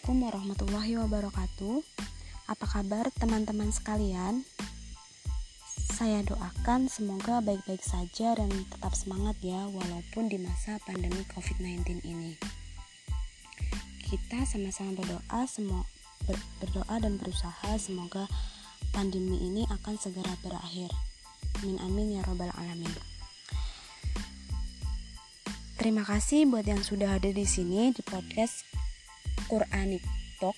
Assalamualaikum warahmatullahi wabarakatuh. Apa kabar teman-teman sekalian? Saya doakan semoga baik-baik saja dan tetap semangat ya walaupun di masa pandemi COVID-19 ini. Kita sama-sama berdoa semua berdoa dan berusaha semoga pandemi ini akan segera berakhir. Amin amin ya robbal alamin. Terima kasih buat yang sudah ada di sini di podcast Quranic Talk.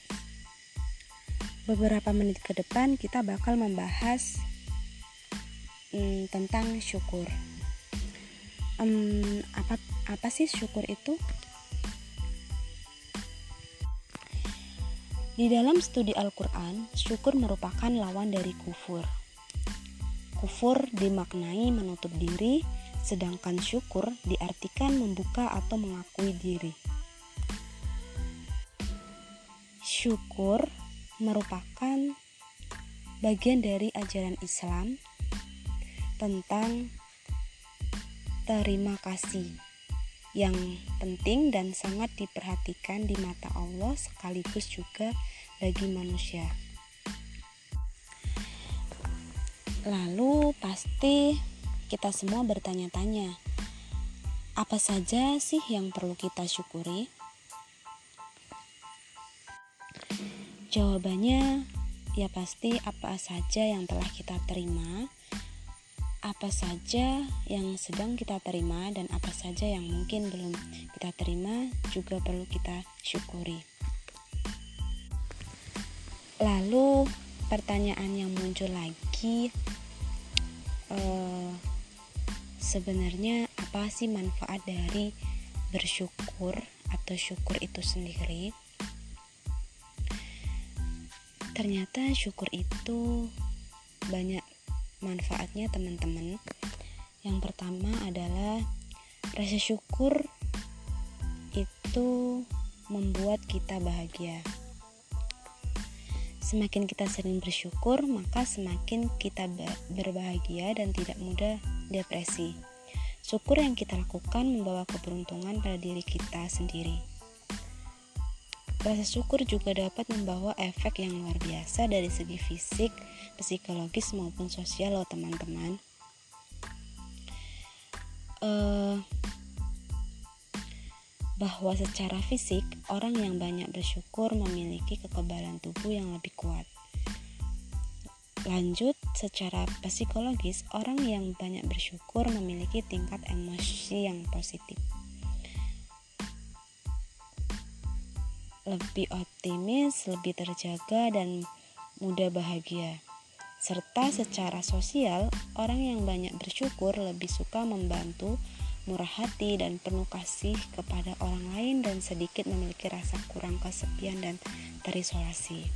Beberapa menit ke depan kita bakal membahas hmm, tentang syukur. Um, apa apa sih syukur itu? Di dalam studi Al-Quran, syukur merupakan lawan dari kufur. Kufur dimaknai menutup diri, sedangkan syukur diartikan membuka atau mengakui diri. Syukur merupakan bagian dari ajaran Islam tentang terima kasih yang penting dan sangat diperhatikan di mata Allah sekaligus juga bagi manusia. Lalu pasti kita semua bertanya-tanya, apa saja sih yang perlu kita syukuri? Jawabannya ya pasti apa saja yang telah kita terima, apa saja yang sedang kita terima dan apa saja yang mungkin belum kita terima juga perlu kita syukuri. Lalu pertanyaan yang muncul lagi eh, sebenarnya apa sih manfaat dari bersyukur atau syukur itu sendiri? Ternyata syukur itu banyak manfaatnya teman-teman. Yang pertama adalah rasa syukur itu membuat kita bahagia. Semakin kita sering bersyukur maka semakin kita berbahagia dan tidak mudah depresi. Syukur yang kita lakukan membawa keberuntungan pada diri kita sendiri Rasa syukur juga dapat membawa efek yang luar biasa dari segi fisik, psikologis maupun sosial loh teman-teman. Uh, bahwa secara fisik orang yang banyak bersyukur memiliki kekebalan tubuh yang lebih kuat. Lanjut, secara psikologis orang yang banyak bersyukur memiliki tingkat emosi yang positif. Lebih optimis, lebih terjaga, dan mudah bahagia. Serta secara sosial, orang yang banyak bersyukur lebih suka membantu, murah hati, dan penuh kasih kepada orang lain dan sedikit memiliki rasa kurang kesepian dan terisolasi.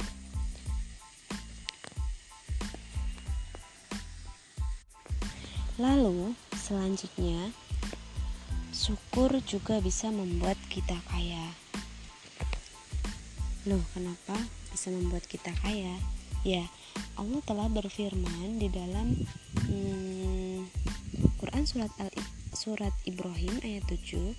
Lalu, selanjutnya, syukur juga bisa membuat kita kaya. Loh, kenapa bisa membuat kita kaya? Ya, Allah telah berfirman di dalam hmm, Quran surat Al surat Ibrahim ayat 7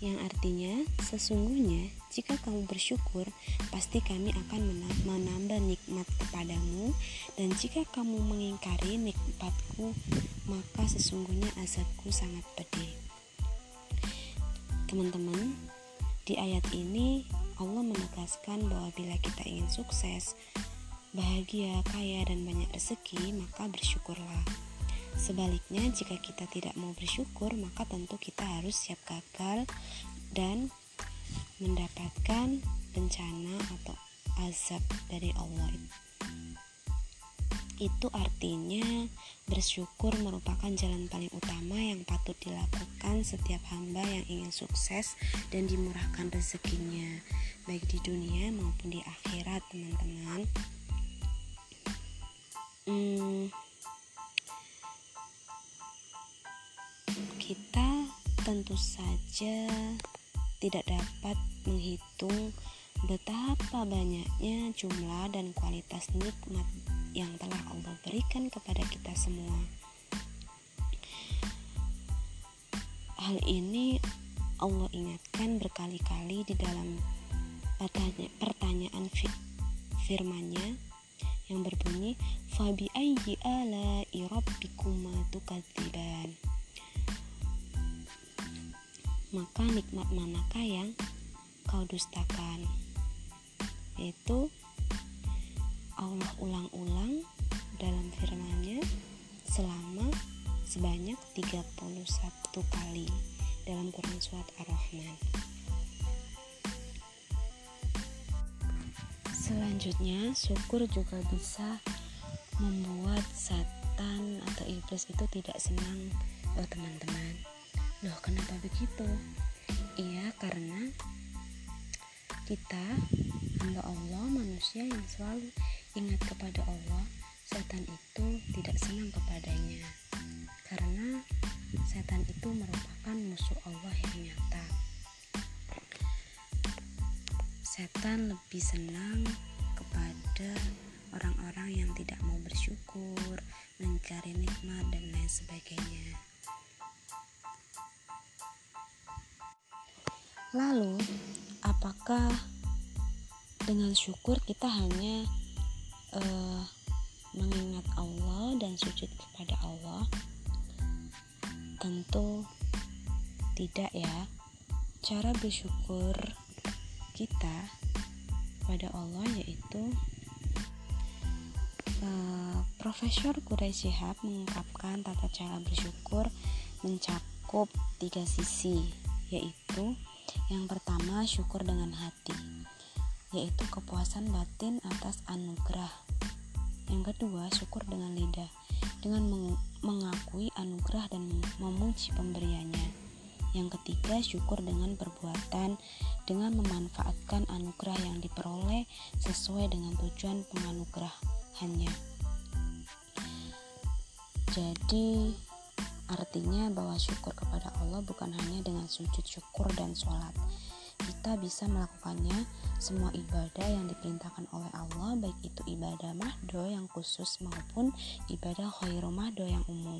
yang artinya sesungguhnya jika kamu bersyukur pasti kami akan menambah nikmat kepadamu dan jika kamu mengingkari nikmatku maka sesungguhnya azabku sangat pedih teman-teman di ayat ini Allah menegaskan bahwa bila kita ingin sukses, bahagia, kaya, dan banyak rezeki, maka bersyukurlah. Sebaliknya, jika kita tidak mau bersyukur, maka tentu kita harus siap gagal dan mendapatkan bencana atau azab dari Allah. Itu artinya bersyukur merupakan jalan paling utama yang patut dilakukan setiap hamba yang ingin sukses dan dimurahkan rezekinya baik di dunia maupun di akhirat teman-teman. Hmm, kita tentu saja tidak dapat menghitung betapa banyaknya jumlah dan kualitas nikmat yang telah Allah berikan kepada kita semua. Hal ini Allah ingatkan berkali-kali di dalam pertanyaan firmannya yang berbunyi fabi ayyi ala rabbikuma tukadziban maka nikmat manakah yang kau dustakan yaitu Allah ulang-ulang dalam firman-Nya selama sebanyak 31 kali dalam Quran surat Ar-Rahman. Selanjutnya, syukur juga bisa membuat setan atau iblis itu tidak senang, oh teman-teman. Loh, kenapa begitu? Iya, karena kita hamba Allah, manusia yang selalu ingat kepada Allah, setan itu tidak senang kepadanya. Karena setan itu merupakan musuh Allah yang nyata. Setan lebih senang kepada orang-orang yang tidak mau bersyukur, mencari nikmat, dan lain sebagainya. Lalu, apakah dengan syukur kita hanya uh, mengingat Allah dan sujud kepada Allah? Tentu tidak, ya. Cara bersyukur kita pada Allah yaitu uh, Profesor Kurai Shihab mengungkapkan tata cara bersyukur mencakup tiga sisi yaitu yang pertama syukur dengan hati yaitu kepuasan batin atas anugerah yang kedua syukur dengan lidah dengan mengakui anugerah dan memuji pemberiannya yang ketiga, syukur dengan perbuatan dengan memanfaatkan anugerah yang diperoleh sesuai dengan tujuan penganugerahannya. Jadi, artinya bahwa syukur kepada Allah bukan hanya dengan sujud syukur dan sholat. Kita bisa melakukannya semua ibadah yang diperintahkan oleh Allah, baik itu ibadah mahdo yang khusus maupun ibadah khairu mahdo yang umum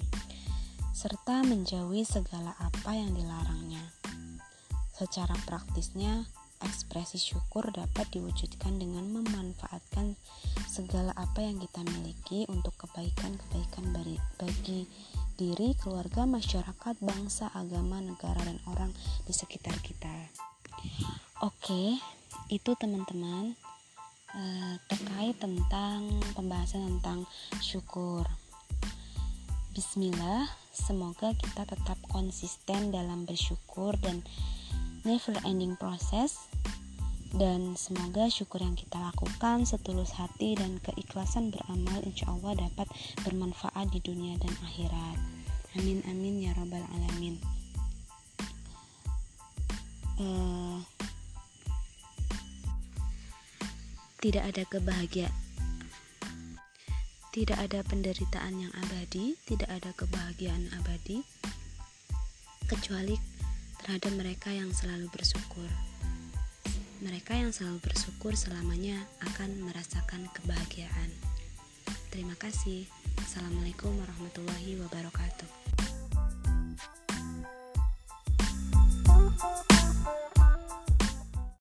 serta menjauhi segala apa yang dilarangnya. Secara praktisnya, ekspresi syukur dapat diwujudkan dengan memanfaatkan segala apa yang kita miliki untuk kebaikan-kebaikan bagi diri, keluarga, masyarakat, bangsa, agama, negara, dan orang di sekitar kita. Oke, itu teman-teman eh, terkait tentang pembahasan tentang syukur. Bismillah, semoga kita tetap konsisten dalam bersyukur dan never ending proses dan semoga syukur yang kita lakukan setulus hati dan keikhlasan beramal insya Allah dapat bermanfaat di dunia dan akhirat. Amin amin ya robbal alamin uh, tidak ada kebahagiaan tidak ada penderitaan yang abadi, tidak ada kebahagiaan abadi, kecuali terhadap mereka yang selalu bersyukur. Mereka yang selalu bersyukur selamanya akan merasakan kebahagiaan. Terima kasih. Assalamualaikum warahmatullahi wabarakatuh.